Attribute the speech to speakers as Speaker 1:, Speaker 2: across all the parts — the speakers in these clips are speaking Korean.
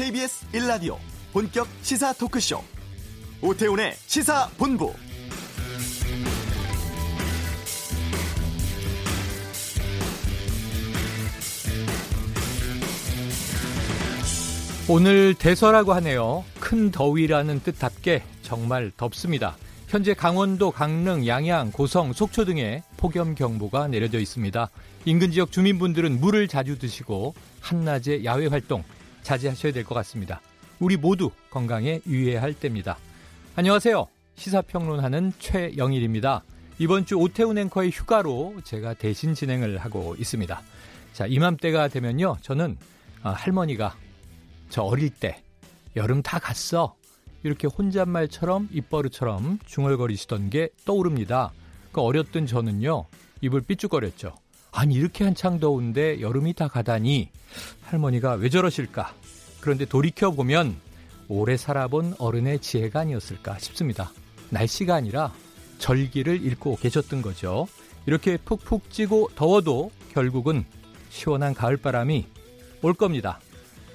Speaker 1: KBS 1라디오 본격 시사 토크쇼 오태훈의 시사본부
Speaker 2: 오늘 대서라고 하네요. 큰 더위라는 뜻답게 정말 덥습니다. 현재 강원도, 강릉, 양양, 고성, 속초 등에 폭염 경보가 내려져 있습니다. 인근 지역 주민분들은 물을 자주 드시고 한낮에 야외 활동 자제하셔야 될 것 같습니다. 우리 모두 건강에 유의해야 할 때입니다. 안녕하세요. 시사평론하는 최영일입니다. 이번 주 오태훈 앵커의 휴가로 제가 대신 진행을 하고 있습니다. 자, 이맘때가 되면요. 저는 아, 할머니가 저 어릴 때 여름 다 갔어. 이렇게 혼잣말처럼 입버릇처럼 중얼거리시던 게 떠오릅니다. 그 어렸던 저는요. 입을 삐죽거렸죠. 아니 이렇게 한창 더운데 여름이 다 가다니 할머니가 왜 저러실까? 그런데 돌이켜 보면 오래 살아본 어른의 지혜가 아니었을까 싶습니다. 날씨가 아니라 절기를 읽고 계셨던 거죠. 이렇게 푹푹 찌고 더워도 결국은 시원한 가을바람이 올 겁니다.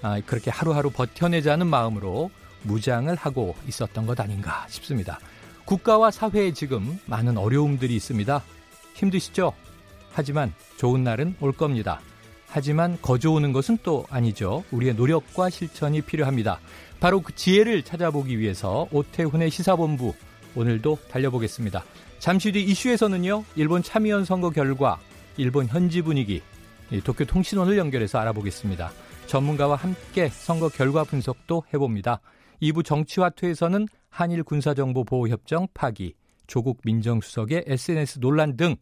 Speaker 2: 아, 그렇게 하루하루 버텨내자는 마음으로 무장을 하고 있었던 것 아닌가 싶습니다. 국가와 사회에 지금 많은 어려움들이 있습니다. 힘드시죠? 하지만 좋은 날은 올 겁니다. 하지만 거저오는 것은 또 아니죠. 우리의 노력과 실천이 필요합니다. 바로 그 지혜를 찾아보기 위해서 오태훈의 시사본부 오늘도 달려보겠습니다. 잠시 뒤 이슈에서는요. 일본 참의원 선거 결과, 일본 현지 분위기, 도쿄 통신원을 연결해서 알아보겠습니다. 전문가와 함께 선거 결과 분석도 해봅니다. 2부 정치화투에서는 한일 군사정보보호협정 파기, 조국 민정수석의 SNS 논란 등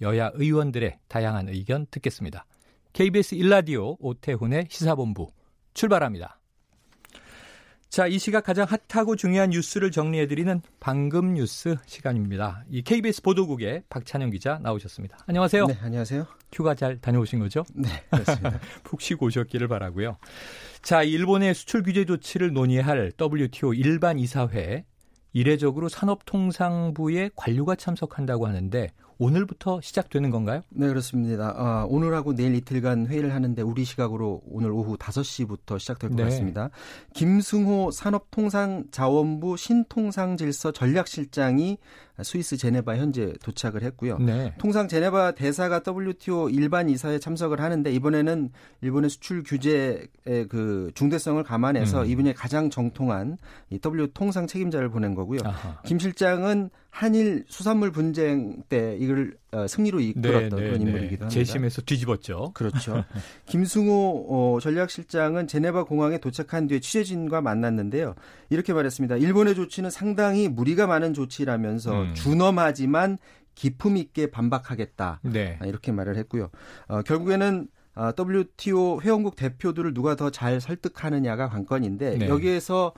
Speaker 2: 여야 의원들의 다양한 의견 듣겠습니다. KBS 일라디오 오태훈의 시사본부 출발합니다. 자, 이 시각 가장 핫하고 중요한 뉴스를 정리해드리는 방금 뉴스 시간입니다. 이 KBS 보도국의 박찬영 기자 나오셨습니다. 안녕하세요.
Speaker 3: 네, 안녕하세요.
Speaker 2: 휴가 잘 다녀오신 거죠?
Speaker 3: 네, 그렇습니다.
Speaker 2: 푹 쉬고 오셨기를 바라고요. 자, 일본의 수출 규제 조치를 논의할 WTO 일반 이사회 이례적으로 산업통상부의 관료가 참석한다고 하는데 오늘부터 시작되는 건가요?
Speaker 3: 네, 그렇습니다. 아, 오늘하고 내일 이틀간 회의를 하는데 우리 시각으로 오늘 오후 5시부터 시작될 것 네. 같습니다. 김승호 산업통상자원부 신통상질서 전략실장이 스위스 제네바 현재 도착을 했고요. 네. 통상 제네바 대사가 WTO 일반 이사에 참석을 하는데 이번에는 일본의 수출 규제의 그 중대성을 감안해서 음. 이분이 가장 정통한 이 WTO 통상 책임자를 보낸 거고요. 아하. 김 실장은 한일 수산물 분쟁 때 이걸 어, 승리로 이끌었던 네, 네, 그런 인물이기도 합니다.
Speaker 2: 재심에서 뒤집었죠.
Speaker 3: 그렇죠. 김승호 어, 전략실장은 제네바 공항에 도착한 뒤에 취재진과 만났는데요. 이렇게 말했습니다. 일본의 조치는 상당히 무리가 많은 조치라면서 음. 준엄하지만 기품 있게 반박하겠다. 네. 아, 이렇게 말을 했고요. 어, 결국에는 WTO 회원국 대표들을 누가 더 잘 설득하느냐가 관건인데 네. 여기에서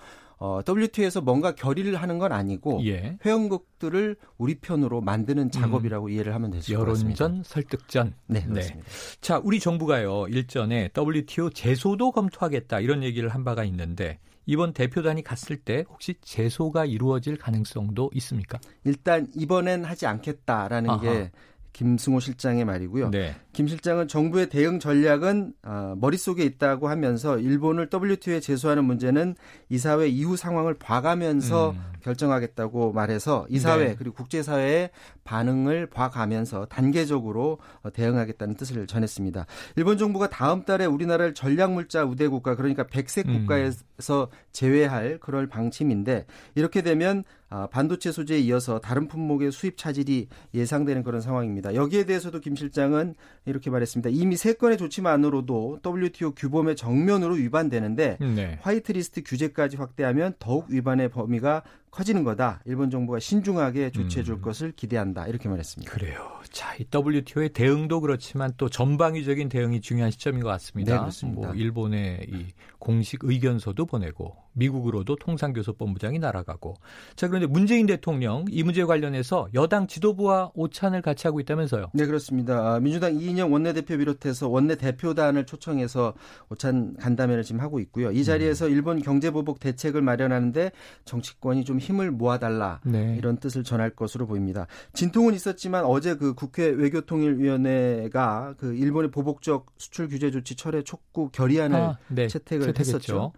Speaker 3: 어, WTO에서 뭔가 결의를 하는 건 아니고 예. 회원국들을 우리 편으로 만드는 음. 작업이라고 음. 이해를 하면 되실 것 같습니다.
Speaker 2: 여론전, 설득전.
Speaker 3: 네, 네. 그렇습니다.
Speaker 2: 네. 자, 우리 정부가요 일전에 WTO 제소도 검토하겠다 이런 얘기를 한 바가 있는데 이번 대표단이 갔을 때 혹시 제소가 이루어질 가능성도 있습니까?
Speaker 3: 일단 이번엔 하지 않겠다라는 아하. 게 김승호 실장의 말이고요. 네. 김 실장은 정부의 대응 전략은 어, 머릿속에 있다고 하면서 일본을 WTO에 제소하는 문제는 이사회 이후 상황을 봐가면서 음. 결정하겠다고 말해서 이사회 네. 그리고 국제사회의 반응을 봐가면서 단계적으로 어, 대응하겠다는 뜻을 전했습니다. 일본 정부가 다음 달에 우리나라를 전략물자 우대 국가 그러니까 백색 음. 국가에서 제외할 그럴 방침인데 이렇게 되면 아, 반도체 소재에 이어서 다른 품목의 수입 차질이 예상되는 그런 상황입니다. 여기에 대해서도 김 실장은 이렇게 말했습니다. 이미 세 건의 조치만으로도 WTO 규범의 정면으로 위반되는데 네. 화이트리스트 규제까지 확대하면 더욱 위반의 범위가 커지는 거다. 일본 정부가 신중하게 조치해 줄 음. 것을 기대한다. 이렇게 말했습니다.
Speaker 2: 그래요. 자, 이 WTO의 대응도 그렇지만 또 전방위적인 대응이 중요한 시점인 것 같습니다.
Speaker 3: 네, 그렇습니다.
Speaker 2: 뭐 일본의 이 공식 의견서도 보내고 미국으로도 통상교섭본부장이 날아가고. 자, 그런데 문재인 대통령 이 문제 관련해서 여당 지도부와 오찬을 같이 하고 있다면서요?
Speaker 3: 네, 그렇습니다. 아, 민주당 이인영 원내대표 비롯해서 원내대표단을 초청해서 오찬 간담회를 지금 하고 있고요. 이 자리에서 음. 일본 경제보복 대책을 마련하는데 정치권이 좀 힘을 모아달라 네. 이런 뜻을 전할 것으로 보입니다. 진통은 있었지만 어제 그 국회 외교통일위원회가 그 일본의 보복적 수출 규제 조치 철회 촉구 결의안을 아, 네. 채택을 채택했죠. 했었죠.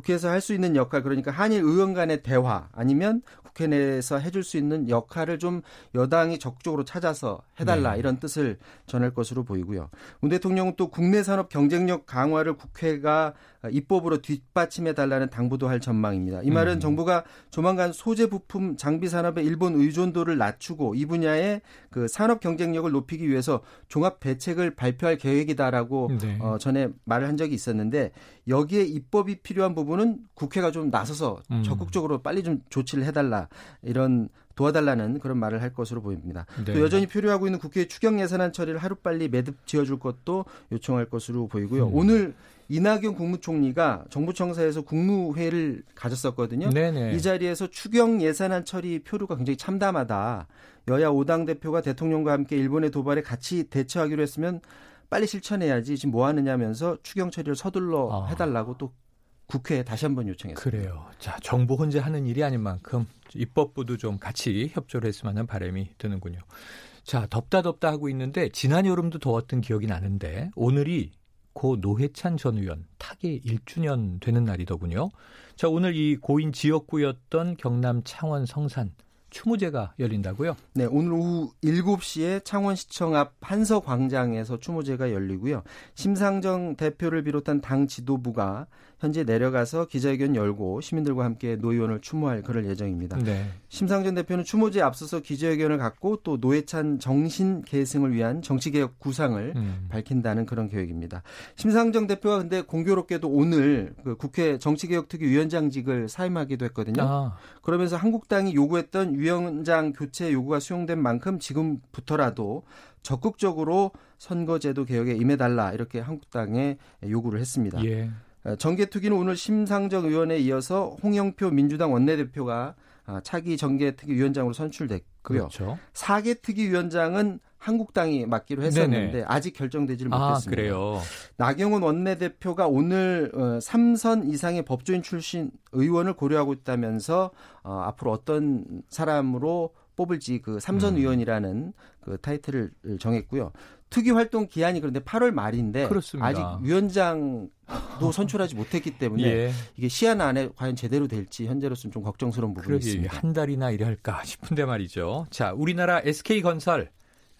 Speaker 3: 국회에서 할 수 있는 역할 그러니까 한일 의원 간의 대화 아니면 국회 내에서 해줄 수 있는 역할을 좀 여당이 적극적으로 찾아서 해달라 네. 이런 뜻을 전할 것으로 보이고요. 문 대통령은 또 국내 산업 경쟁력 강화를 국회가 입법으로 뒷받침해 달라는 당부도 할 전망입니다. 이 말은 음. 정부가 조만간 소재 부품 장비 산업의 일본 의존도를 낮추고 이 분야의 그 산업 경쟁력을 높이기 위해서 종합 대책을 발표할 계획이다라고 네. 어, 전에 말을 한 적이 있었는데 여기에 입법이 필요한 부분 은 국회가 좀 나서서 음. 적극적으로 빨리 좀 조치를 해달라 이런 도와달라는 그런 말을 할 것으로 보입니다. 네. 또 여전히 표류하고 있는 국회 추경 예산안 처리를 하루빨리 매듭 지어줄 것도 요청할 것으로 보이고요. 음. 오늘 이낙연 국무총리가 정부청사에서 국무회의를 가졌었거든요. 네네. 이 자리에서 추경 예산안 처리 표류가 굉장히 참담하다. 여야 5당 대표가 대통령과 함께 일본의 도발에 같이 대처하기로 했으면 빨리 실천해야지 지금 뭐 하느냐면서 추경 처리를 서둘러 아. 해달라고 또 국회에 다시 한번 요청했습니다.
Speaker 2: 그래요. 자, 정부 혼자 하는 일이 아닌 만큼 입법부도 좀 같이 협조를 했으면 하는 바람이 드는군요. 자, 덥다 덥다 하고 있는데 지난 여름도 더웠던 기억이 나는데 오늘이 고 노회찬 전 의원 타계 1주년 되는 날이더군요. 자, 오늘 이 고인 지역구였던 경남 창원 성산 추모제가 열린다고요?
Speaker 3: 네, 오늘 오후 7시에 창원시청 앞 한서광장에서 추모제가 열리고요. 심상정 대표를 비롯한 당 지도부가 현재 내려가서 기자회견 열고 시민들과 함께 노 의원을 추모할 그럴 예정입니다. 네. 심상정 대표는 추모제에 앞서서 기자회견을 갖고 또 노회찬 정신 계승을 위한 정치개혁 구상을 음. 밝힌다는 그런 계획입니다. 심상정 대표가 근데 공교롭게도 오늘 그 국회 정치개혁특위 위원장직을 사임하기도 했거든요. 아. 그러면서 한국당이 요구했던 위원장 교체 요구가 수용된 만큼 지금부터라도 적극적으로 선거제도 개혁에 임해달라 이렇게 한국당에 요구를 했습니다. 예. 어, 정계특위는 오늘 심상정 의원에 이어서 홍영표 민주당 원내대표가 아, 차기 정계특위위원장으로 선출됐고요. 그렇죠. 4개 특위위원장은 한국당이 맡기로 했었는데 네네. 아직 결정되지를 아, 못했습니다. 그래요. 나경원 원내대표가 오늘 어, 3선 이상의 법조인 출신 의원을 고려하고 있다면서 어, 앞으로 어떤 사람으로 뽑을지 그 삼선 음. 위원이라는 그 타이틀을 정했고요. 특위 활동 기한이 그런데 8월 말인데 그렇습니다. 아직 위원장도 선출하지 못했기 때문에 예. 이게 시한 안에 과연 제대로 될지 현재로서는 좀 걱정스러운 부분이 있습니다.
Speaker 2: 한 달이나 이래 할까 싶은데 말이죠. 자, 우리나라 SK건설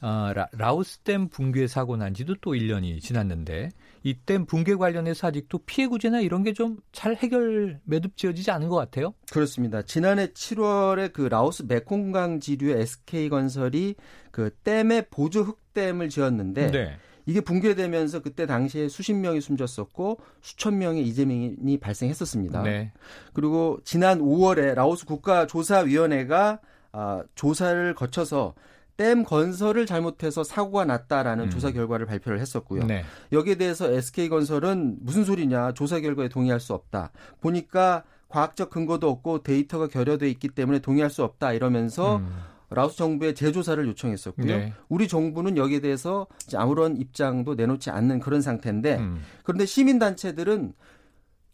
Speaker 2: 어, 라, 오스댐 붕괴 사고 난 지도 또 1년이 지났는데 이댐 붕괴 관련해서 아직도 피해 구제나 이런 게 좀 잘 해결 매듭 지어지지 않은 것 같아요.
Speaker 3: 그렇습니다. 지난해 7월에 그 라오스 메콩강 지류의 SK건설이 그 댐에 보조 흑댐을 지었는데 네. 이게 붕괴되면서 그때 당시에 수십 명이 숨졌었고 수천 명의 이재명이 발생했었습니다. 네. 그리고 지난 5월에 라오스 국가조사위원회가 아, 조사를 거쳐서 댐 건설을 잘못해서 사고가 났다라는 음. 조사 결과를 발표를 했었고요. 네. 여기에 대해서 SK건설은 무슨 소리냐 조사 결과에 동의할 수 없다. 보니까 과학적 근거도 없고 데이터가 결여돼 있기 때문에 동의할 수 없다 이러면서 음. 라오스 정부에 재조사를 요청했었고요. 네. 우리 정부는 여기에 대해서 아무런 입장도 내놓지 않는 그런 상태인데 음. 그런데 시민 단체들은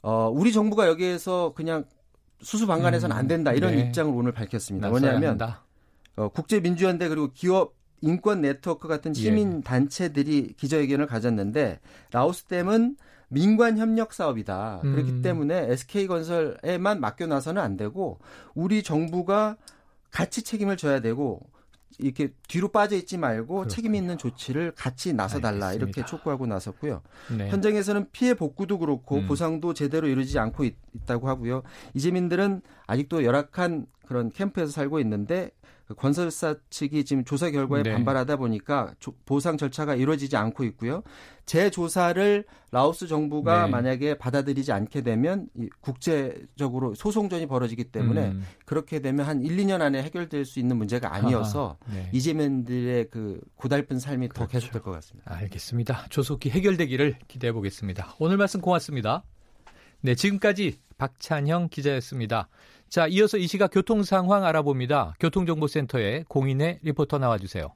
Speaker 3: 어 우리 정부가 여기에서 그냥 수수방관해서는 안 된다 이런 네. 입장을 오늘 밝혔습니다. 뭐냐면 한다. 어, 국제민주연대 그리고 기업 인권 네트워크 같은 예. 시민 단체들이 기자회견을 가졌는데 라오스댐은 민관 협력 사업이다. 음. 그렇기 때문에 SK 건설에만 맡겨놔서는 안 되고 우리 정부가 같이 책임을 져야 되고 이렇게 뒤로 빠져 있지 말고 그렇군요. 책임 있는 조치를 같이 나서 달라 이렇게 촉구하고 나섰고요. 네. 현장에서는 피해 복구도 그렇고 음. 보상도 제대로 이루어지지 않고 있, 다고 하고요. 이재민들은 아직도 열악한 그런 캠프에서 살고 있는데 그 건설사 측이 지금 조사 결과에 네. 반발하다 보니까 보상 절차가 이루어지지 않고 있고요. 재조사를 라오스 정부가 네. 만약에 받아들이지 않게 되면 국제적으로 소송전이 벌어지기 때문에 음. 그렇게 되면 한 1, 2년 안에 해결될 수 있는 문제가 아니어서 네. 이재민들의 그 고달픈 삶이 그렇죠. 더 계속될 것 같습니다.
Speaker 2: 알겠습니다. 조속히 해결되기를 기대해 보겠습니다. 오늘 말씀 고맙습니다. 네, 지금까지 박찬형 기자였습니다. 자, 이어서 이 시각 교통 상황 알아봅니다. 교통정보센터에 공인의 리포터 나와주세요.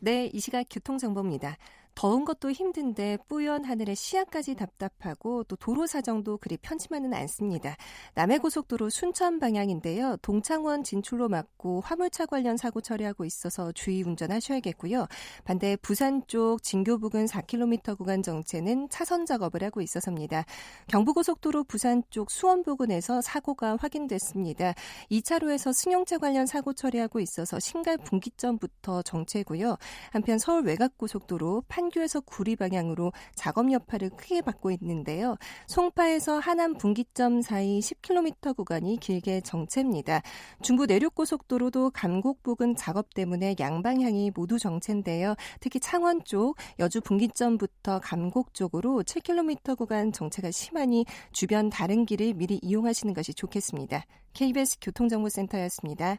Speaker 4: 네, 이 시각 교통정보입니다. 더운 것도 힘든데 뿌연 하늘에 시야까지 답답하고 또 도로 사정도 그리 편치만은 않습니다. 남해고속도로 순천 방향인데요. 동창원 진출로 막고 화물차 관련 사고 처리하고 있어서 주의 운전하셔야겠고요. 반대 부산 쪽 진교 부근 4km 구간 정체는 차선 작업을 하고 있어서입니다. 경부고속도로 부산 쪽 수원 부근에서 사고가 확인됐습니다. 2차로에서 승용차 관련 사고 처리하고 있어서 신갈 분기점부터 정체고요. 한편 서울 외곽고속도로 판 교에서 구리 방향으로 작업 여파를 크게 받고 있는데요. 송파에서 하남 분기점 사이 10km 구간이 길게 정체입니다. 중부 내륙고속도로도 감곡 부근 작업 때문에 양방향이 모두 정체인데요. 특히 창원 쪽 여주 분기점부터 감곡 쪽으로 7km 구간 정체가 심하니 주변 다른 길을 미리 이용하시는 것이 좋겠습니다. KBS 교통정보센터였습니다.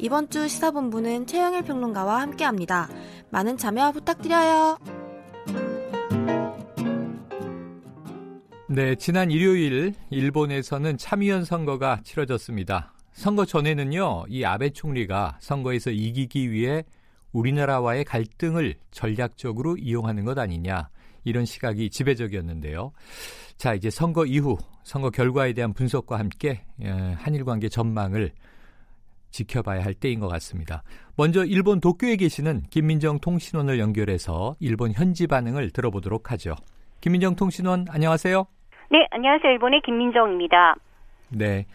Speaker 5: 이번 주 시사본부는 최영일 평론가와 함께합니다. 많은 참여 부탁드려요.
Speaker 2: 네, 지난 일요일 일본에서는 참의원 선거가 치러졌습니다. 선거 전에는요, 이 아베 총리가 선거에서 이기기 위해 우리나라와의 갈등을 전략적으로 이용하는 것 아니냐. 이런 시각이 지배적이었는데요. 자, 이제 선거 이후 선거 결과에 대한 분석과 함께 한일 관계 전망을 지켜봐야 할 때인 것 같습니다. 먼저 일본 도쿄에 계시는 김민정 통신원을 연결해서 일본 현지 반응을 들어보도록 하죠. 김민정 통신원 안녕하세요.
Speaker 6: 네, 안녕하세요. 일본의 김민정입니다.
Speaker 2: 네.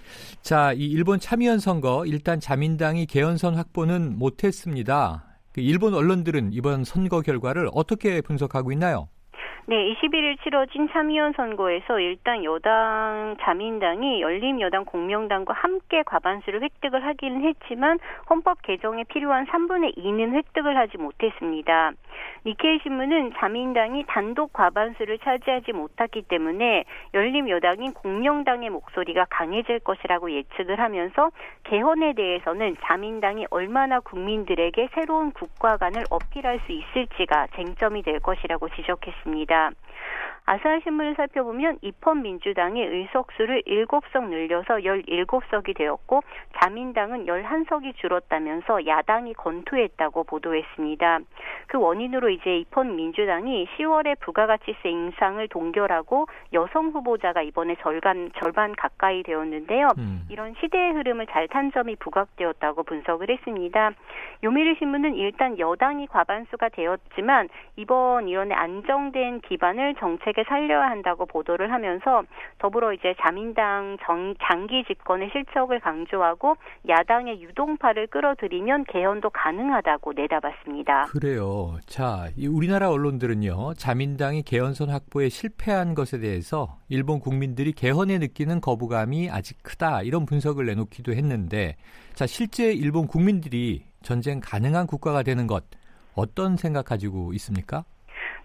Speaker 2: 자, 이 일본 참의원 선거 일단 자민당이 개헌선 확보는 못했습니다. 그 일본 언론들은 이번 선거 결과를 어떻게 분석하고 있나요?
Speaker 6: 네, 21일 치러진 참의원 선거에서 일단 여당 자민당이 열린여당 공명당과 함께 과반수를 획득을 하기는 했지만 헌법 개정에 필요한 3분의 2는 획득을 하지 못했습니다. 니케이 신문은 자민당이 단독 과반수를 차지하지 못했기 때문에 열린 여당인 공명당의 목소리가 강해질 것이라고 예측을 하면서 개헌에 대해서는 자민당이 얼마나 국민들에게 새로운 국가관을 어필할 수 있을지가 쟁점이 될 것이라고 지적했습니다. 있습니다. 아사히 신문을 살펴보면 입헌 민주당의 의석수를 7석 늘려서 17석이 되었고 자민당은 11석이 줄었다면서 야당이 건투했다고 보도했습니다. 그 원인으로 이제 입헌 민주당이 10월에 부가가치세 인상을 동결하고 여성 후보자가 이번에 절반 절반 가까이 되었는데요. 음. 이런 시대의 흐름을 잘 탄 점이 부각되었다고 분석을 했습니다. 요미르 신문은 일단 여당이 과반수가 되었지만 이번 이원의 안정된 기반을 정책 에 살려야 한다고 보도를 하면서 더불어 이제 자민당 정, 장기 집권의 실적을 강조하고 야당의 유동파를 끌어들이면 개헌도 가능하다고 내다봤습니다.
Speaker 2: 그래요. 자, 이 우리나라 언론들은요. 자민당이 개헌선 확보에 실패한 것에 대해서 일본 국민들이 개헌에 느끼는 거부감이 아직 크다. 이런 분석을 내놓기도 했는데 자, 실제 일본 국민들이 전쟁 가능한 국가가 되는 것 어떤 생각 가지고 있습니까?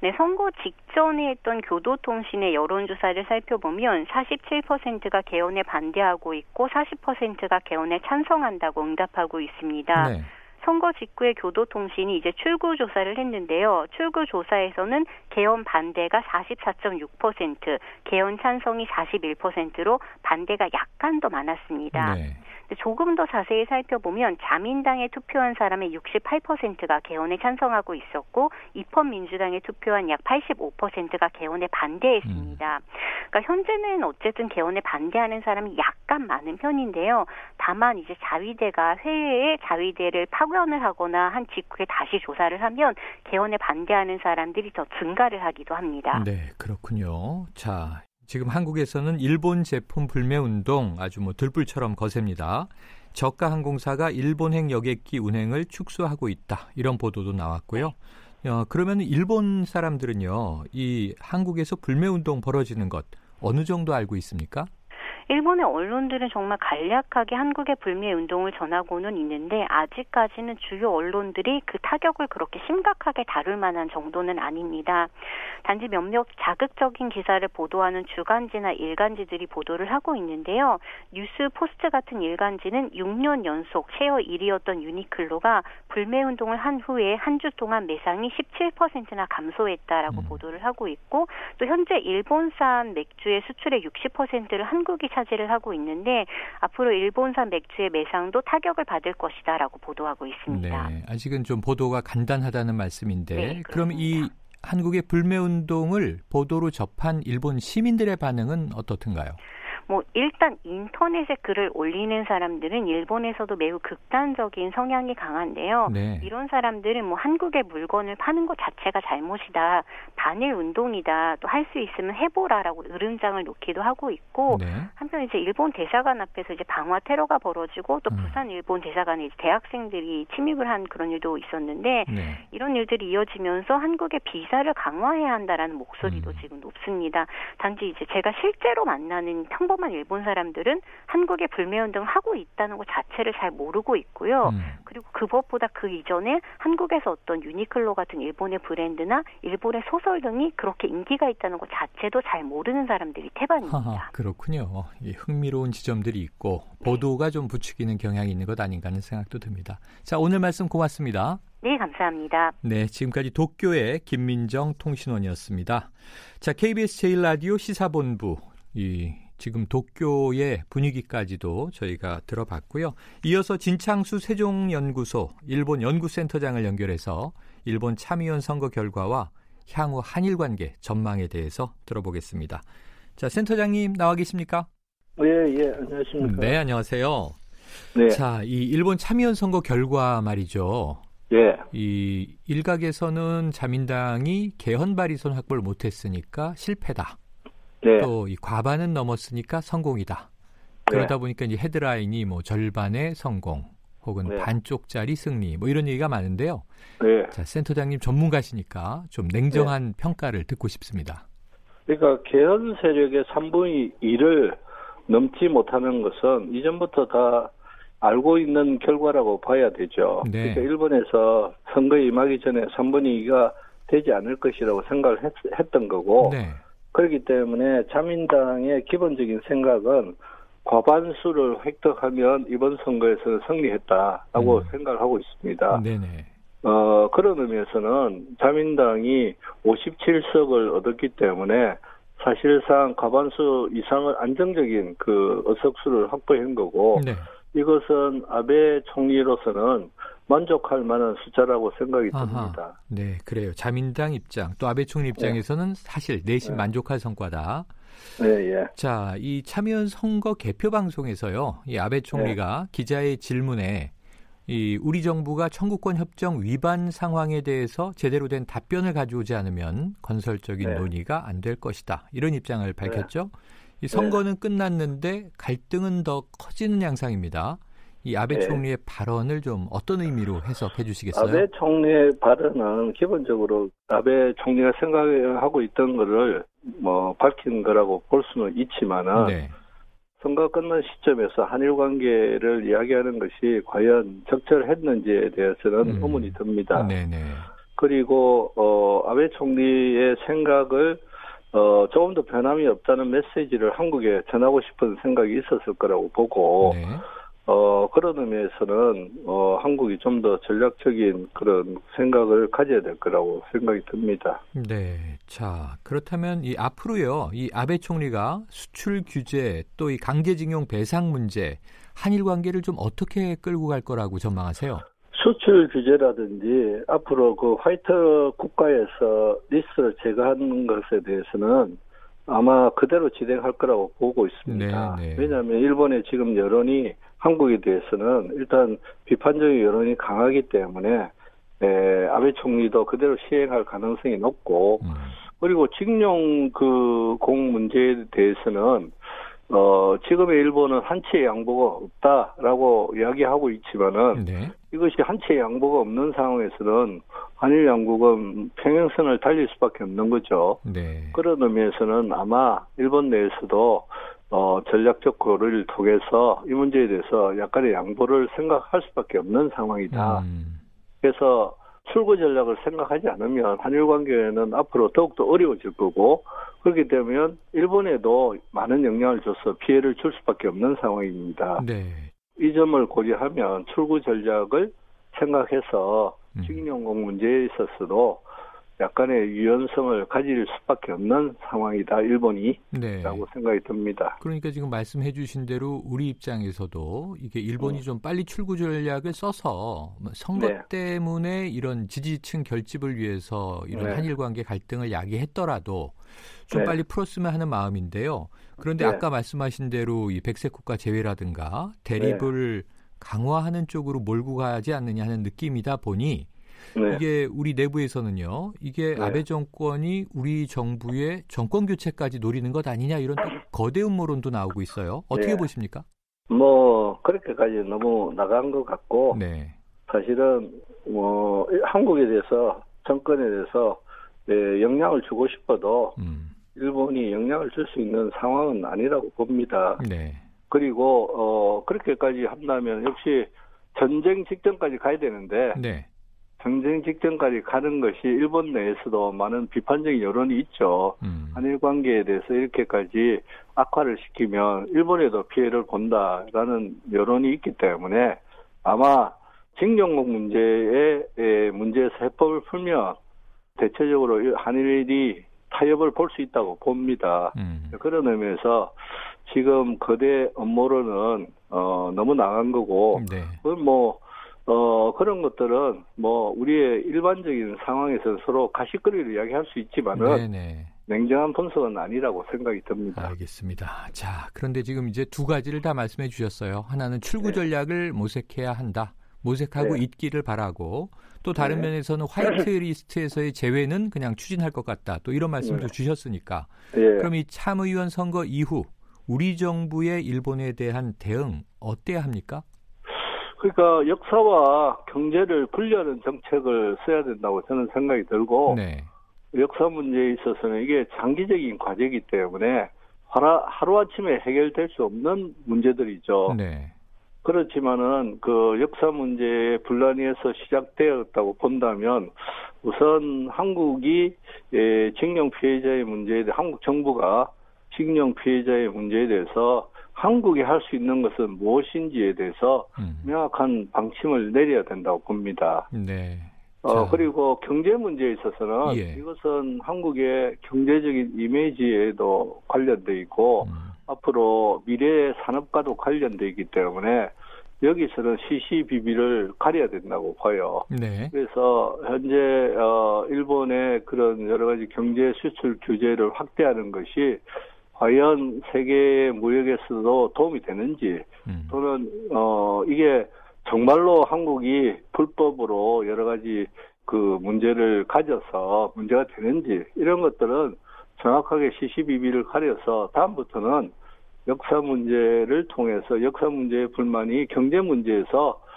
Speaker 6: 네, 선거 직전에 했던 교도통신의 여론조사를 살펴보면 47%가 개헌에 반대하고 있고 40%가 개헌에 찬성한다고 응답하고 있습니다. 네. 선거 직후에 교도통신이 이제 출구 조사를 했는데요. 출구 조사에서는 개헌 반대가 44.6%, 개헌 찬성이 41%로 반대가 약간 더 많았습니다. 네. 조금 더 자세히 살펴보면 자민당에 투표한 사람의 68%가 개헌에 찬성하고 있었고 입헌 민주당에 투표한 약 85%가 개헌에 반대했습니다. 음. 그러니까 현재는 어쨌든 개헌에 반대하는 사람이 약간 많은 편인데요. 다만 이제 자위대가 회의에 자위대를 파견을 하거나 한 직후에 다시 조사를 하면 개헌에 반대하는 사람들이 더 증가를 하기도 합니다.
Speaker 2: 네, 그렇군요. 자, 지금 한국에서는 일본 제품 불매 운동 아주 뭐 들불처럼 거셉니다. 저가 항공사가 일본행 여객기 운행을 축소하고 있다. 이런 보도도 나왔고요. 어, 그러면 일본 사람들은요, 이 한국에서 불매 운동 벌어지는 것 어느 정도 알고 있습니까?
Speaker 6: 일본의 언론들은 정말 간략하게 한국의 불매 운동을 전하고는 있는데 아직까지는 주요 언론들이 그 타격을 그렇게 심각하게 다룰 만한 정도는 아닙니다. 단지 몇몇 자극적인 기사를 보도하는 주간지나 일간지들이 보도를 하고 있는데요. 뉴스 포스트 같은 일간지는 6년 연속 셰어 1위였던 유니클로가 불매 운동을 한 후에 한 주 동안 매상이 17%나 감소했다라고 음. 보도를 하고 있고 또 현재 일본산 맥주의 수출의 60%를 한국이 차 지를 하고 있는데 앞으로 일본산 맥주의 매상도 타격을 받을 것이다라고 보도하고 있습니다.
Speaker 2: 네, 아직은 좀 보도가 간단하다는 말씀인데 네, 그럼 이 한국의 불매 운동을 보도로 접한 일본 시민들의 반응은 어떻든가요?
Speaker 6: 뭐 일단 인터넷에 글을 올리는 사람들은 일본에서도 매우 극단적인 성향이 강한데요. 네. 이런 사람들은 뭐 한국의 물건을 파는 것 자체가 잘못이다, 반일 운동이다, 또 할 수 있으면 해보라라고 으름장을 놓기도 하고 있고 네. 한편 이제 일본 대사관 앞에서 이제 방화 테러가 벌어지고 또 음. 부산 일본 대사관에 이제 대학생들이 침입을 한 그런 일도 있었는데 네. 이런 일들이 이어지면서 한국의 비사를 강화해야 한다라는 목소리도 음. 지금 높습니다. 단지 이제 제가 실제로 만나는 평범 평범한 일본 사람들은 한국에 불매운동 하고 있다는 것 자체를 잘 모르고 있고요. 음. 그리고 그것보다 그 이전에 한국에서 어떤 유니클로 같은 일본의 브랜드나 일본의 소설 등이 그렇게 인기가 있다는 것 자체도 잘 모르는 사람들이 태반입니다. 하하,
Speaker 2: 그렇군요. 예, 흥미로운 지점들이 있고 보도가 좀 부추기는 경향이 있는 것 아닌가 하는 생각도 듭니다. 자, 오늘 말씀 고맙습니다.
Speaker 6: 네, 감사합니다.
Speaker 2: 네, 지금까지 도쿄의 김민정 통신원이었습니다. 자, KBS 제일라디오 시사본부 이 지금 도쿄의 분위기까지도 저희가 들어봤고요. 이어서 진창수 세종연구소 일본 연구센터장을 연결해서 일본 참의원 선거 결과와 향후 한일 관계 전망에 대해서 들어보겠습니다. 자, 센터장님 나와 계십니까?
Speaker 7: 예, 예, 안녕하십니까.
Speaker 2: 네, 안녕하세요. 네. 자, 이 일본 참의원 선거 결과 말이죠.
Speaker 7: 예.
Speaker 2: 이 일각에서는 자민당이 개헌 발의선 확보를 못했으니까 실패다. 네. 또이 과반은 넘었으니까 성공이다. 그러다 네. 보니까 이제 헤드라인이 뭐 절반의 성공 혹은 네. 반쪽짜리 승리 뭐 이런 얘기가 많은데요. 네. 자, 센터장님 전문가시니까 좀 냉정한 네. 평가를 듣고 싶습니다.
Speaker 7: 그러니까 개헌 세력의 3분의 2를 넘지 못하는 것은 이전부터 다 알고 있는 결과라고 봐야 되죠. 네. 그러니까 일본에서 선거에 임하기 전에 3분의 2가 되지 않을 것이라고 생각을 했, 던 거고 네. 그렇기 때문에 자민당의 기본적인 생각은 과반수를 획득하면 이번 선거에서 승리했다라고 음. 생각을 하고 있습니다. 네네. 어, 그런 의미에서는 자민당이 57석을 얻었기 때문에 사실상 과반수 이상을 안정적인 그 의석수를 확보한 거고 네. 이것은 아베 총리로서는 만족할 만한 숫자라고 생각이 아하, 듭니다.
Speaker 2: 네, 그래요. 자민당 입장 또 아베 총리 입장에서는 네. 사실 내심 네. 만족할 성과다. 네, 예. 자, 이 참여연 선거 개표 방송에서요. 이 아베 총리가 네. 기자의 질문에 이 우리 정부가 청구권 협정 위반 상황에 대해서 제대로 된 답변을 가져오지 않으면 건설적인 네. 논의가 안 될 것이다. 이런 입장을 밝혔죠. 이 선거는 끝났는데 갈등은 더 커지는 양상입니다. 이 아베 네. 총리의 발언을 좀 어떤 의미로 해석해 주시겠어요?
Speaker 7: 아베 총리의 발언은 기본적으로 아베 총리가 생각하고 있던 거를 뭐 밝힌 거라고 볼 수는 있지만은 네. 선거 끝난 시점에서 한일 관계를 이야기하는 것이 과연 적절했는지에 대해서는 음. 의문이 듭니다. 네네. 그리고 어 아베 총리의 생각을 어 조금 더 변함이 없다는 메시지를 한국에 전하고 싶은 생각이 있었을 거라고 보고 네. 어, 그런 의미에서는, 어, 한국이 좀 더 전략적인 그런 생각을 가져야 될 거라고 생각이 듭니다.
Speaker 2: 네. 자, 그렇다면 이 앞으로요, 이 아베 총리가 수출 규제 또 이 강제징용 배상 문제, 한일 관계를 좀 어떻게 끌고 갈 거라고 전망하세요?
Speaker 7: 수출 규제라든지 앞으로 그 화이트 국가에서 리스트를 제거하는 것에 대해서는 아마 그대로 진행할 거라고 보고 있습니다. 네, 네. 왜냐하면 일본의 지금 여론이 한국에 대해서는 일단 비판적인 여론이 강하기 때문에 에, 아베 총리도 그대로 시행할 가능성이 높고 음. 그리고 징용공 문제에 대해서는 어 지금의 일본은 한치의 양보가 없다라고 이야기하고 있지만은 네. 이것이 한치의 양보가 없는 상황에서는 한일 양국은 평행선을 달릴 수밖에 없는 거죠. 네. 그런 의미에서는 아마 일본 내에서도 어, 전략적 고려를 통해서 이 문제에 대해서 약간의 양보를 생각할 수밖에 없는 상황이다. 음. 그래서 출구 전략을 생각하지 않으면 한일 관계는 앞으로 더욱더 어려워질 거고 그렇게 되면 일본에도 많은 영향을 줘서 피해를 줄 수밖에 없는 상황입니다. 네. 이 점을 고려하면 출구 전략을 생각해서 음. 식용공 문제에 있어서도 약간의 유연성을 가질 수밖에 없는 상황이다 일본이 네. 라고 생각이 듭니다.
Speaker 2: 그러니까 지금 말씀해 주신 대로 우리 입장에서도 이게 일본이 음. 좀 빨리 출구 전략을 써서 뭐 선거 네. 때문에 이런 지지층 결집을 위해서 이런 네. 한일 관계 갈등을 야기했더라도 좀 네. 빨리 풀었으면 하는 마음인데요. 그런데 네. 아까 말씀하신 대로 이 백색 국가 제외라든가 대립을 네. 강화하는 쪽으로 몰고 가지 않느냐 하는 느낌이다 보니 네. 이게 우리 내부에서는요. 이게 네. 아베 정권이 우리 정부의 정권 교체까지 노리는 것 아니냐 이런 거대 음모론도 나오고 있어요. 어떻게 네. 보십니까?
Speaker 7: 뭐 그렇게까지 너무 나간 것 같고 네. 사실은 뭐 한국에 대해서 정권에 대해서 네, 영향을 주고 싶어도 음. 일본이 영향을 줄 수 있는 상황은 아니라고 봅니다. 네. 그리고 어 그렇게까지 한다면 역시 전쟁 직전까지 가야 되는데 네. 전쟁 직전까지 가는 것이 일본 내에서도 많은 비판적인 여론이 있죠. 음. 한일 관계에 대해서 이렇게까지 악화를 시키면 일본에도 피해를 본다라는 여론이 있기 때문에 아마 징용국 문제의 문제에서 해법을 풀면 대체적으로 한일이 타협을 볼 수 있다고 봅니다. 음. 그런 의미에서 지금 거대 업무로는 어, 너무 나간 거고, 네. 그건 뭐 어, 그런 것들은 뭐 우리의 일반적인 상황에서 서로 가시거리를 이야기할 수 있지만은 네네. 냉정한 분석은 아니라고 생각이 듭니다.
Speaker 2: 알겠습니다. 자, 그런데 지금 이제 두 가지를 다 말씀해 주셨어요. 하나는 출구 네. 전략을 모색해야 한다. 모색하고 네. 있기를 바라고 또 다른 네. 면에서는 화이트 리스트에서의 제외는 그냥 추진할 것 같다. 또 이런 말씀도 네. 주셨으니까. 예. 그럼 이 참의원 선거 이후 우리 정부의 일본에 대한 대응 어때야 합니까?
Speaker 7: 그러니까 역사와 경제를 분리하는 정책을 써야 된다고 저는 생각이 들고 네. 역사 문제에 있어서는 이게 장기적인 과제이기 때문에 하루, 아침에 해결될 수 없는 문제들이죠. 네. 그렇지만은 그 역사 문제의 분란에서 시작되었다고 본다면 우선 한국이 예, 징용 피해자의 문제에 대해 한국 정부가 징용 피해자의 문제에 대해서 한국이 할 수 있는 것은 무엇인지에 대해서 음. 명확한 방침을 내려야 된다고 봅니다. 네. 어, 그리고 경제 문제에 있어서는 예. 이것은 한국의 경제적인 이미지에도 관련돼 있고 음. 앞으로 미래 산업과도 관련돼 있기 때문에 여기서는 시시비비를 가려야 된다고 봐요. 네. 그래서 현재 어 일본의 그런 여러 가지 경제 수출 규제를 확대하는 것이 과연 세계 무역에서도 도움이 되는지 음. 또는 어 이게 정말로 한국이 불법으로 여러 가지 그 문제를 가져서 문제가 되는지 이런 것들은 정확하게 시시비비를 가려서 다음부터는 역사 문제를 통해서 역사 문제의 불만이 경제 문제에서 예,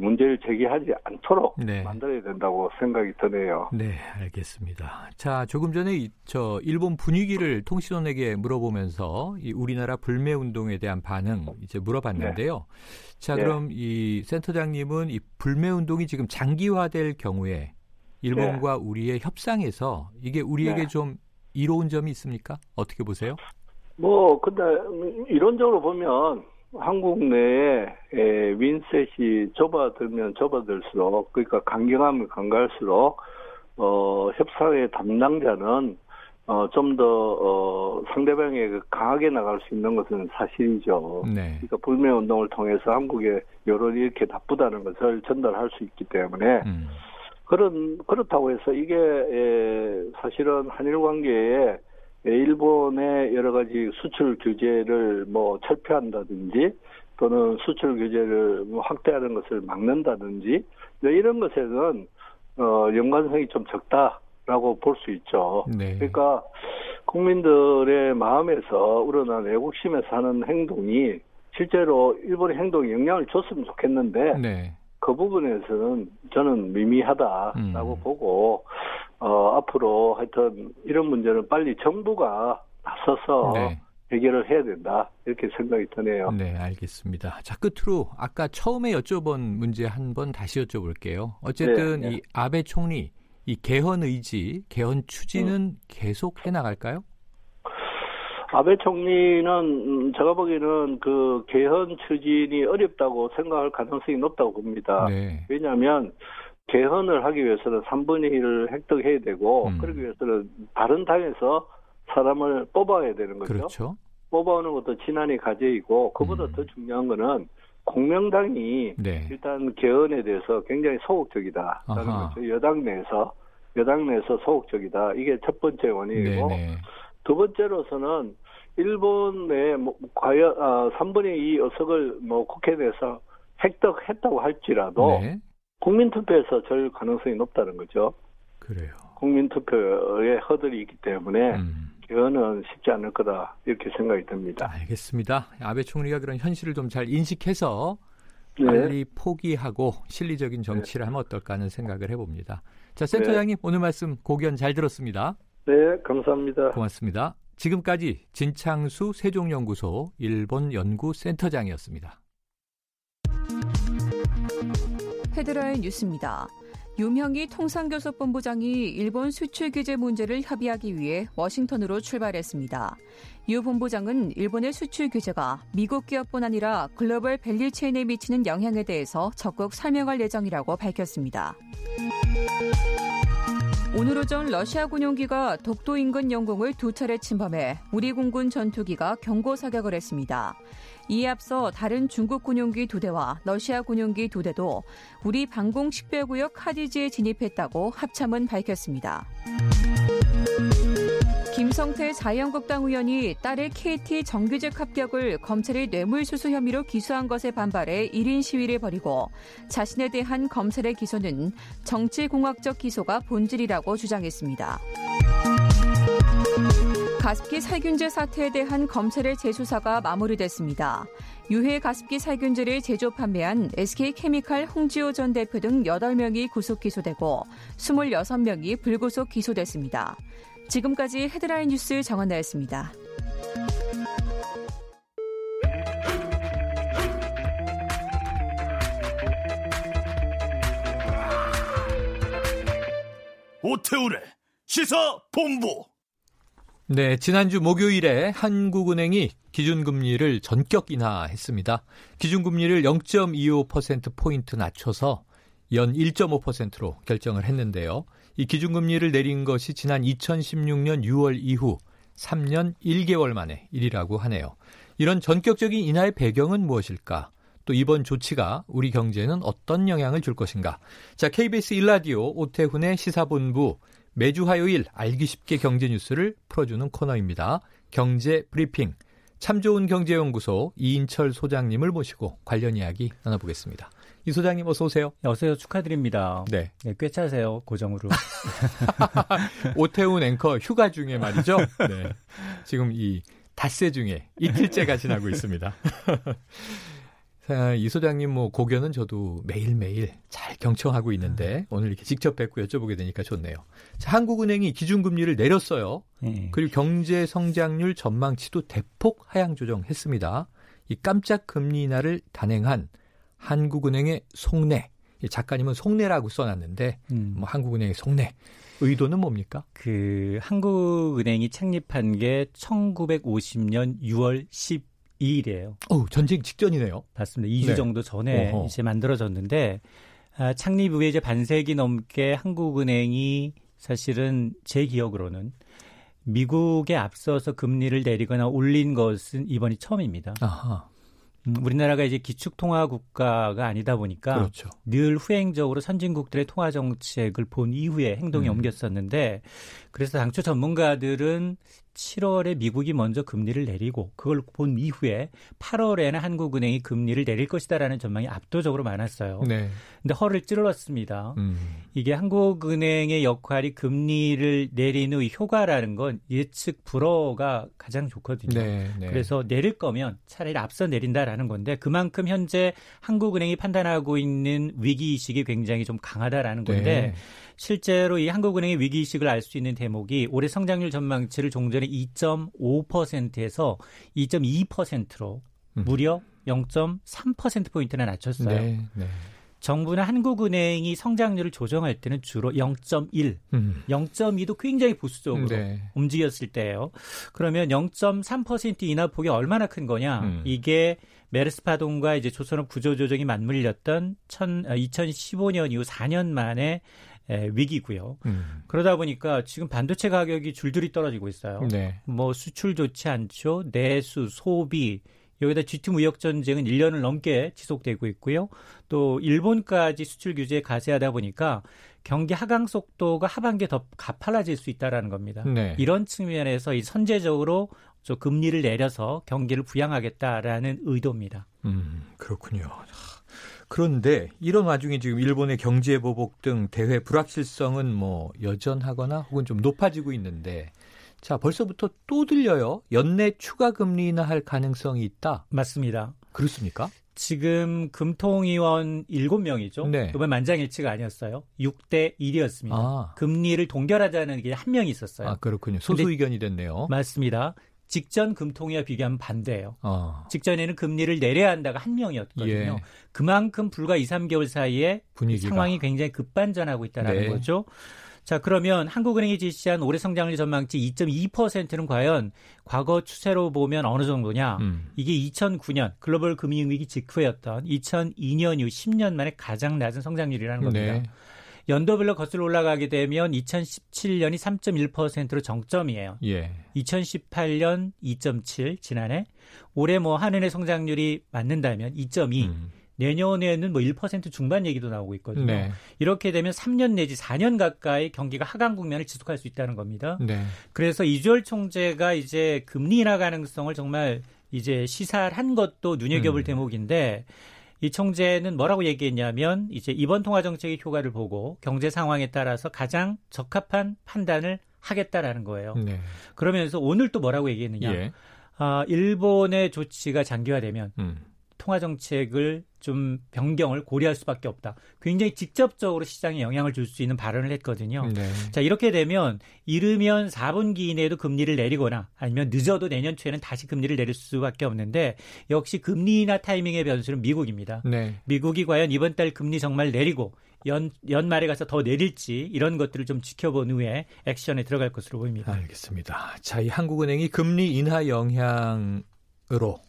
Speaker 7: 문제를 제기하지 않도록 네. 만들어야 된다고 생각이 드네요.
Speaker 2: 네, 알겠습니다. 자, 조금 전에 이, 저 일본 분위기를 통신원에게 물어보면서 이 우리나라 불매 운동에 대한 반응 이제 물어봤는데요. 네. 자, 네. 그럼 이 센터장님은 이 불매 운동이 지금 장기화될 경우에 일본과 네. 우리의 협상에서 이게 우리에게 네. 좀 이로운 점이 있습니까? 어떻게 보세요?
Speaker 7: 뭐 근데 이론적으로 보면 한국 내에 윈셋이 좁아들면 좁아들수록 그러니까 강경하면 강갈수록 어 협상의 담당자는 어, 좀 더, 어, 상대방에 그 강하게 나갈 수 있는 것은 사실이죠. 네. 그러니까 불매 운동을 통해서 한국의 여론이 이렇게 나쁘다는 것을 전달할 수 있기 때문에, 음. 그런, 그렇다고 해서 이게, 에, 사실은 한일 관계에 예, 일본의 여러 가지 수출 규제를 뭐 철폐한다든지 또는 수출 규제를 뭐 확대하는 것을 막는다든지 네, 이런 것에는 어 연관성이 좀 적다라고 볼 수 있죠. 네. 그러니까 국민들의 마음에서 우러난 애국심에서 하는 행동이 실제로 일본의 행동에 영향을 줬으면 좋겠는데 네. 그 부분에서는 저는 미미하다라고 음. 보고 어, 앞으로 하여튼 이런 문제는 빨리 정부가 나서서 네. 해결을 해야 된다 이렇게 생각이 드네요.
Speaker 2: 네, 알겠습니다. 자 끝으로 아까 처음에 여쭤본 문제 한 번 다시 여쭤볼게요. 어쨌든 네, 네. 이 아베 총리 이 개헌 의지, 개헌 추진은 음. 계속 해 나갈까요?
Speaker 7: 아베 총리는 음, 제가 보기에는 그 개헌 추진이 어렵다고 생각할 가능성이 높다고 봅니다. 네. 왜냐하면 개헌을 하기 위해서는 3분의 1을 획득해야 되고 음. 그러기 위해서는 다른 당에서 사람을 뽑아야 되는 거죠.
Speaker 2: 그렇죠.
Speaker 7: 뽑아오는 것도 지난해 과제이고 그보다 음. 더 중요한 거는 공명당이 네. 일단 개헌에 대해서 굉장히 소극적이다라는 아하. 거죠. 여당 내에서 여당 내에서 소극적이다. 이게 첫 번째 원인이고 네네. 두 번째로서는 일본의 뭐 과연 아, 3분의 2 의석을 뭐 국회 내에서 획득했다고 할지라도 네. 국민투표에서 절 가능성이 높다는 거죠.
Speaker 2: 그래요.
Speaker 7: 국민투표에 허들이 있기 때문에 음. 개헌은 쉽지 않을 거다 이렇게 생각이 듭니다.
Speaker 2: 알겠습니다. 아베 총리가 그런 현실을 좀 잘 인식해서 네. 빨리 포기하고 실리적인 정치를 네. 하면 어떨까 하는 생각을 해봅니다. 자, 센터장님 네. 오늘 말씀 고견 잘 들었습니다.
Speaker 7: 네, 감사합니다.
Speaker 2: 고맙습니다. 지금까지 진창수 세종연구소 일본 연구센터장이었습니다.
Speaker 8: 헤드라인 뉴스입니다. 유명희 통상교섭본부장이 일본 수출 규제 문제를 협의하기 위해 워싱턴으로 출발했습니다. 유 본부장은 일본의 수출 규제가 미국 기업뿐 아니라 글로벌 value chain에 미치는 영향에 대해서 적극 설명할 예정이라고 밝혔습니다. 오늘 오전 러시아 군용기가 독도 인근 영공을 두 차례 침범해 우리 공군 전투기가 경고 사격을 했습니다. 이에 앞서 다른 중국 군용기 두 대와 러시아 군용기 두 대도 우리 방공 식별구역 카디지에 진입했다고 합참은 밝혔습니다. 김성태 자유한국당 의원이 딸의 KT 정규직 합격을 검찰이 뇌물수수 혐의로 기소한 것에 반발해 1인 시위를 벌이고 자신에 대한 검찰의 기소는 정치공학적 기소가 본질이라고 주장했습니다. 가습기 살균제 사태에 대한 검찰의 재수사가 마무리됐습니다. 유해 가습기 살균제를 제조 판매한 SK케미칼 홍지호 전 대표 등 8명이 구속 기소되고 26명이 불구속 기소됐습니다. 지금까지 헤드라인 뉴스 정원나였습니다.
Speaker 1: 오태우래 시사 본부.
Speaker 2: 네, 지난주 목요일에 한국은행이 기준금리를 전격 인하했습니다. 기준금리를 0.25%포인트 낮춰서 연 1.5%로 결정을 했는데요. 이 기준금리를 내린 것이 지난 2016년 6월 이후 3년 1개월 만에 일이라고 하네요. 이런 전격적인 인하의 배경은 무엇일까? 또 이번 조치가 우리 경제는 어떤 영향을 줄 것인가? 자, KBS 일라디오 오태훈의 시사본부 매주 화요일 알기 쉽게 경제 뉴스를 풀어주는 코너입니다. 경제 브리핑. 참 좋은 경제연구소 이인철 소장님을 모시고 관련 이야기 나눠보겠습니다. 이 소장님 어서 오세요.
Speaker 9: 네, 어서 오세요. 축하드립니다. 네. 네, 꽤 차세요. 고정으로.
Speaker 2: 오태훈 앵커 휴가 중에 말이죠. 네. 지금 이 닷새 중에 이틀째 가 지나고 있습니다. 이 소장님 뭐 고견은 저도 매일매일 잘 경청하고 있는데 오늘 이렇게 직접 뵙고 여쭤보게 되니까 좋네요. 자, 한국은행이 기준금리를 내렸어요. 네. 그리고 경제 성장률 전망치도 대폭 하향 조정했습니다. 이 깜짝 금리 인하를 단행한 한국은행의 속내. 작가님은 속내라고 써놨는데 음. 뭐 한국은행의 속내. 의도는 뭡니까?
Speaker 9: 그 한국은행이 창립한 게 1950년 6월 12일이에요.
Speaker 2: 어, 전쟁 직전이네요.
Speaker 9: 맞습니다. 2주 네. 정도 전에 어허. 이제 만들어졌는데 아, 창립 후에 이제 반세기 넘게 한국은행이 사실은 제 기억으로는 미국에 앞서서 금리를 내리거나 올린 것은 이번이 처음입니다. 아하. 음, 우리나라가 이제 기축 통화 국가가 아니다 보니까 그렇죠. 늘 후행적으로 선진국들의 통화 정책을 본 이후에 행동이 음. 옮겼었는데 그래서 당초 전문가들은 7월에 미국이 먼저 금리를 내리고 그걸 본 이후에 8월에는 한국은행이 금리를 내릴 것이다라는 전망이 압도적으로 많았어요. 네. 근데 허를 찔렀습니다. 음. 이게 한국은행의 역할이 금리를 내리는 효과라는 건 예측 불허가 가장 좋거든요. 네, 네. 그래서 내릴 거면 차라리 앞서 내린다라는 건데 그만큼 현재 한국은행이 판단하고 있는 위기 의식이 굉장히 좀 강하다라는 건데 네. 실제로 이 한국은행의 위기 의식을 알 수 있는 대목이 올해 성장률 전망치를 종전 전에 2.5%에서 2.2%로 음. 무려 0.3%포인트나 낮췄어요. 네, 네. 정부나 한국은행이 성장률을 조정할 때는 주로 0.1, 음. 0.2도 굉장히 보수적으로 네. 움직였을 때예요. 그러면 0.3% 인하 폭이 얼마나 큰 거냐? 음. 이게 메르스 파동과 이제 조선업 구조 조정이 맞물렸던 2015년 아, 이후 4년 만에 위기고요. 음. 그러다 보니까 지금 반도체 가격이 줄줄이 떨어지고 있어요. 네. 뭐 수출 좋지 않죠. 내수, 소비 여기다 G2 무역 전쟁은 1년을 넘게 지속되고 있고요. 또 일본까지 수출 규제에 가세하다 보니까 경기 하강 속도가 하반기에 더 가팔라질 수 있다라는 겁니다. 네. 이런 측면에서 이 선제적으로 저 금리를 내려서 경기를 부양하겠다라는 의도입니다.
Speaker 2: 음, 그렇군요. 그런데 이런 와중에 지금 일본의 경제 보복 등 대외 불확실성은 뭐 여전하거나 혹은 좀 높아지고 있는데 자, 벌써부터 또 들려요. 연내 추가 금리 인하할 가능성이 있다.
Speaker 9: 맞습니다.
Speaker 2: 그렇습니까?
Speaker 9: 지금 금통위원 7명이죠. 네. 이번 만장일치가 아니었어요. 6대 1이었습니다. 아. 금리를 동결하자는 게 한 명이 있었어요.
Speaker 2: 아, 그렇군요. 소수 의견이 됐네요.
Speaker 9: 맞습니다. 직전 금통위와 비교하면 반대예요. 어. 직전에는 금리를 내려야 한다가 한 명이었거든요. 예. 그만큼 불과 2, 3개월 사이에 분위기가. 상황이 굉장히 급반전하고 있다는 네. 거죠. 자, 그러면 한국은행이 제시한 올해 성장률 전망치 2.2%는 과연 과거 추세로 보면 어느 정도냐? 음. 이게 2009년 글로벌 금융위기 직후였던 2002년 이후 10년 만에 가장 낮은 성장률이라는 겁니다. 네. 연도별로 거슬러 올라가게 되면 2017년이 3.1%로 정점이에요. 예. 2018년 2.7 지난해 올해 뭐 한은의 성장률이 맞는다면 2.2 음. 내년에는 뭐 1% 중반 얘기도 나오고 있거든요. 네. 이렇게 되면 3년 내지 4년 가까이 경기가 하강 국면을 지속할 수 있다는 겁니다. 네. 그래서 이주열 총재가 이제 금리 인하 가능성을 정말 이제 시사한 것도 눈여겨볼 음. 대목인데 이 총재는 뭐라고 얘기했냐면 이제 이번 통화 정책의 효과를 보고 경제 상황에 따라서 가장 적합한 판단을 하겠다라는 거예요. 네. 그러면서 오늘 또 뭐라고 얘기했느냐? 예. 아, 일본의 조치가 장기화되면 음. 통화 정책을 좀 변경을 고려할 수밖에 없다. 굉장히 직접적으로 시장에 영향을 줄 수 있는 발언을 했거든요. 네. 자, 이렇게 되면 이르면 4분기 이내에도 금리를 내리거나 아니면 늦어도 내년 초에는 다시 금리를 내릴 수밖에 없는데 역시 금리 인하 타이밍의 변수는 미국입니다. 네. 미국이 과연 이번 달 금리 정말 내리고 연, 연말에 가서 더 내릴지 이런 것들을 좀 지켜본 후에 액션에 들어갈 것으로 보입니다.
Speaker 2: 알겠습니다. 자, 이 한국은행이 금리 인하 영향으로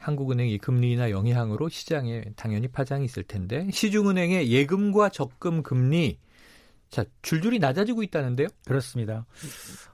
Speaker 2: 한국은행이 금리 인하 영향으로 시장에 당연히 파장이 있을 텐데 시중은행의 예금과 적금 금리 자 줄줄이 낮아지고 있다는데요?
Speaker 9: 그렇습니다.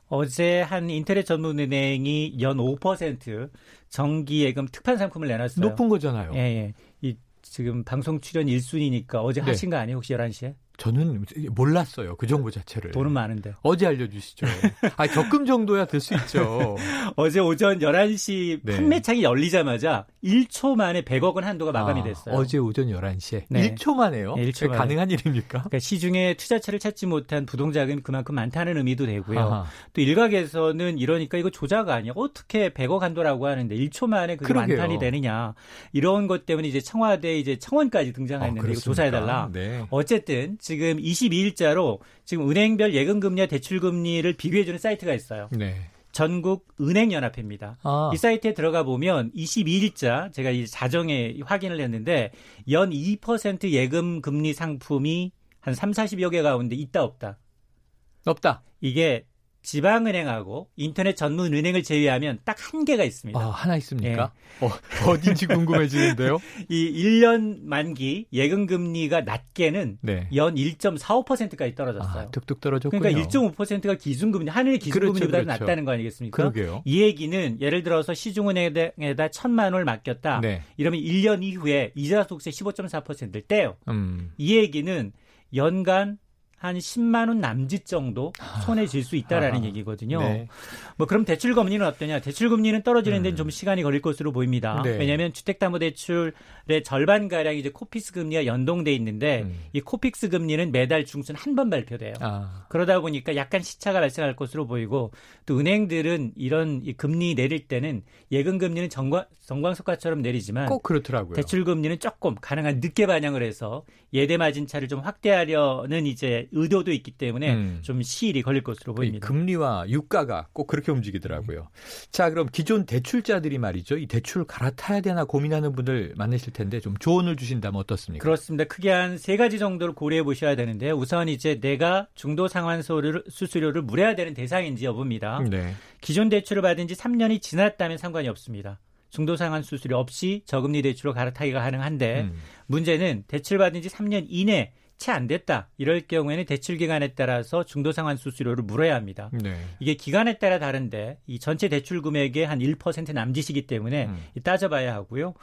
Speaker 9: 어제 한 인터넷 전문은행이 연 5% 정기 예금 특판 상품을 내놨어요.
Speaker 2: 높은 거잖아요.
Speaker 9: 예, 예. 이 지금 방송 출연 1순위니까 어제 네. 하신 거 아니에요? 혹시 11시에?
Speaker 2: 저는 몰랐어요. 그 정보 자체를.
Speaker 9: 돈은 많은데.
Speaker 2: 어제 알려주시죠. 아, 적금 정도야 될 수 있죠.
Speaker 9: 어제 오전 11시 네. 판매창이 열리자마자 1초 만에 100억 원 한도가 마감이 아, 됐어요.
Speaker 2: 어제 오전 11시에. 네. 1초 만에요? 네, 1초 만에. 가능한 일입니까?
Speaker 9: 그러니까 시중에 투자처를 찾지 못한 부동자금이 그만큼 많다는 의미도 되고요. 아하. 또 일각에서는 이러니까 이거 조작 아니야. 어떻게 100억 한도라고 하는데 1초 만에 그게 그러게요. 만탄이 되느냐. 이런 것 때문에 이제 청와대 이제 청원까지 등장했는데 어, 이거 조사해달라. 네. 어쨌든 지금 22일자로 지금 은행별 예금 금리와 대출 금리를 비교해 주는 사이트가 있어요. 네. 전국 은행 연합회입니다. 아. 이 사이트에 들어가 보면 22일자 제가 이 자정에 확인을 했는데 연 2% 예금 금리 상품이 한 3, 40여 개 가운데 있다 없다.
Speaker 2: 없다.
Speaker 9: 이게 지방은행하고 인터넷 전문 은행을 제외하면 딱 한 개가 있습니다.
Speaker 2: 아, 하나 있습니까? 네. 어, 어딘지 궁금해지는데요.
Speaker 9: 이 1년 만기 예금 금리가 낮게는 네. 연 1.45%까지 떨어졌어요. 아,
Speaker 2: 뚝뚝 떨어졌군요.
Speaker 9: 그러니까 1.5%가 기준금리, 한은의 기준금리보다 그렇죠, 그렇죠. 낮다는 거 아니겠습니까?
Speaker 2: 그러게요.
Speaker 9: 이 얘기는 예를 들어서 시중은행에다 천만 원을 맡겼다. 네. 이러면 1년 이후에 이자 소득세 15.4%를 떼요. 음. 이 얘기는 연간 한 10만 원 남짓 정도 손에 쥘수 있다라는 아, 얘기거든요. 네. 뭐 그럼 대출 금리는 어떠냐? 대출 금리는 떨어지는 데는 음. 좀 시간이 걸릴 것으로 보입니다. 네. 왜냐하면 주택담보대출의 절반 가량 이제 코픽스 금리와 연동돼 있는데 음. 이 코픽스 금리는 매달 중순 한 번 발표돼요. 아. 그러다 보니까 약간 시차가 발생할 것으로 보이고 또 은행들은 이런 이 금리 내릴 때는 예금 금리는 정광, 정광석가처럼 내리지만
Speaker 2: 꼭 그렇더라고요.
Speaker 9: 대출 금리는 조금 가능한 늦게 반영을 해서 예대 마진 차를 좀 확대하려는 이제 될 의도도 있기 때문에 음. 좀 시일이 걸릴 것으로 보입니다.
Speaker 2: 금리와 유가가 꼭 그렇게 움직이더라고요. 자, 그럼 기존 대출자들이 말이죠. 이 대출 갈아타야 되나 고민하는 분들 많으실 텐데 좀 조언을 주신다면 어떻습니까?
Speaker 9: 그렇습니다. 크게 한 세 가지 정도를 고려해 보셔야 되는데 우선 이제 내가 중도 상환소를 수수료를 물어야 되는 대상인지 여부입니다. 네. 기존 대출을 받은 지 3년이 지났다면 상관이 없습니다. 중도상환 수수료 없이 저금리 대출로 갈아타기가 가능한데 음. 문제는 대출받은 지 3년 이내 채 안 됐다. 이럴 경우에는 대출 기간에 따라서 중도 상환 수수료를 물어야 합니다. 네. 이게 기간에 따라 다른데 이 전체 대출 금액의 한 1% 남짓이기 때문에 음. 따져봐야 하고요.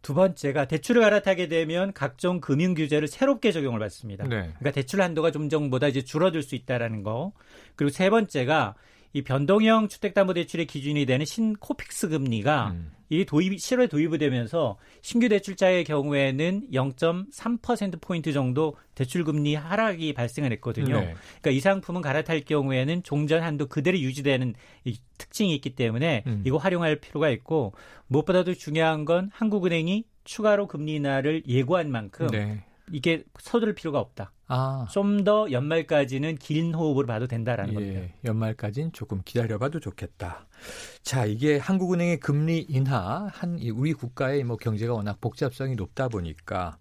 Speaker 9: 두 번째가 대출을 갈아타게 되면 각종 금융 규제를 새롭게 적용을 받습니다. 네. 그러니까 대출 한도가 좀 전보다 이제 줄어들 수 있다라는 거. 그리고 세 번째가 이 변동형 주택담보대출의 기준이 되는 신코픽스 금리가 음. 이 도입 7월 도입이 되면서 신규 대출자의 경우에는 0.3% 포인트 정도 대출 금리 하락이 발생을 했거든요. 네. 그러니까 이 상품은 갈아탈 경우에는 종전 한도 그대로 유지되는 이 특징이 있기 때문에 음. 이거 활용할 필요가 있고 무엇보다도 중요한 건 한국은행이 추가로 금리 인하를 예고한 만큼 네. 이게 서둘 필요가 없다. 아. 좀 더 연말까지는 긴 호흡으로 봐도 된다라는 예, 겁니다.
Speaker 2: 연말까지는 조금 기다려봐도 좋겠다. 자, 이게 한국은행의 금리 인하, 한 우리 국가의 뭐 경제가 워낙 복잡성이 높다 보니까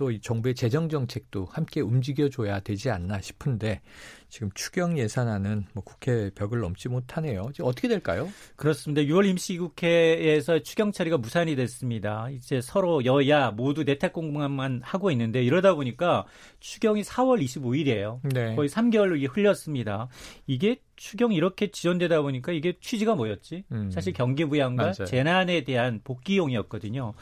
Speaker 2: 또 정부의 재정 정책도 함께 움직여줘야 되지 않나 싶은데 지금 추경 예산안은 뭐 국회 벽을 넘지 못하네요. 지금 어떻게 될까요?
Speaker 9: 그렇습니다. 6월 임시국회에서 추경 처리가 무산이 됐습니다. 이제 서로 여야 모두 내탁 공방만 하고 있는데 이러다 보니까 추경이 4월 25일이에요. 네. 거의 3개월로 흘렸습니다. 이게 추경 이렇게 지연되다 보니까 이게 취지가 뭐였지? 음. 사실 경기 부양과 맞아요. 재난에 대한 복귀용이었거든요.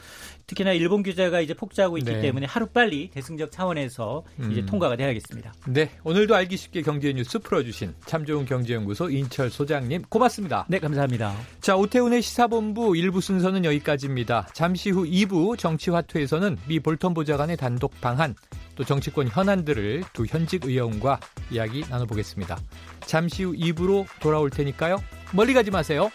Speaker 9: 특히나 일본 규제가 이제 폭주하고 있기 네. 때문에 하루 빨리 대승적 차원에서 음. 이제 통과가 돼야겠습니다.
Speaker 2: 네, 오늘도 알기 쉽게 경제 뉴스 풀어주신 참 좋은 경제연구소 인철 소장님 고맙습니다.
Speaker 9: 네, 감사합니다.
Speaker 2: 자, 오태훈의 시사본부 1부 순서는 여기까지입니다. 잠시 후 2부 정치화투에서는 미 볼턴 보좌관의 단독 방한 또 정치권 현안들을 두 현직 의원과 이야기 나눠보겠습니다. 잠시 후 2부로 돌아올 테니까요. 멀리 가지 마세요.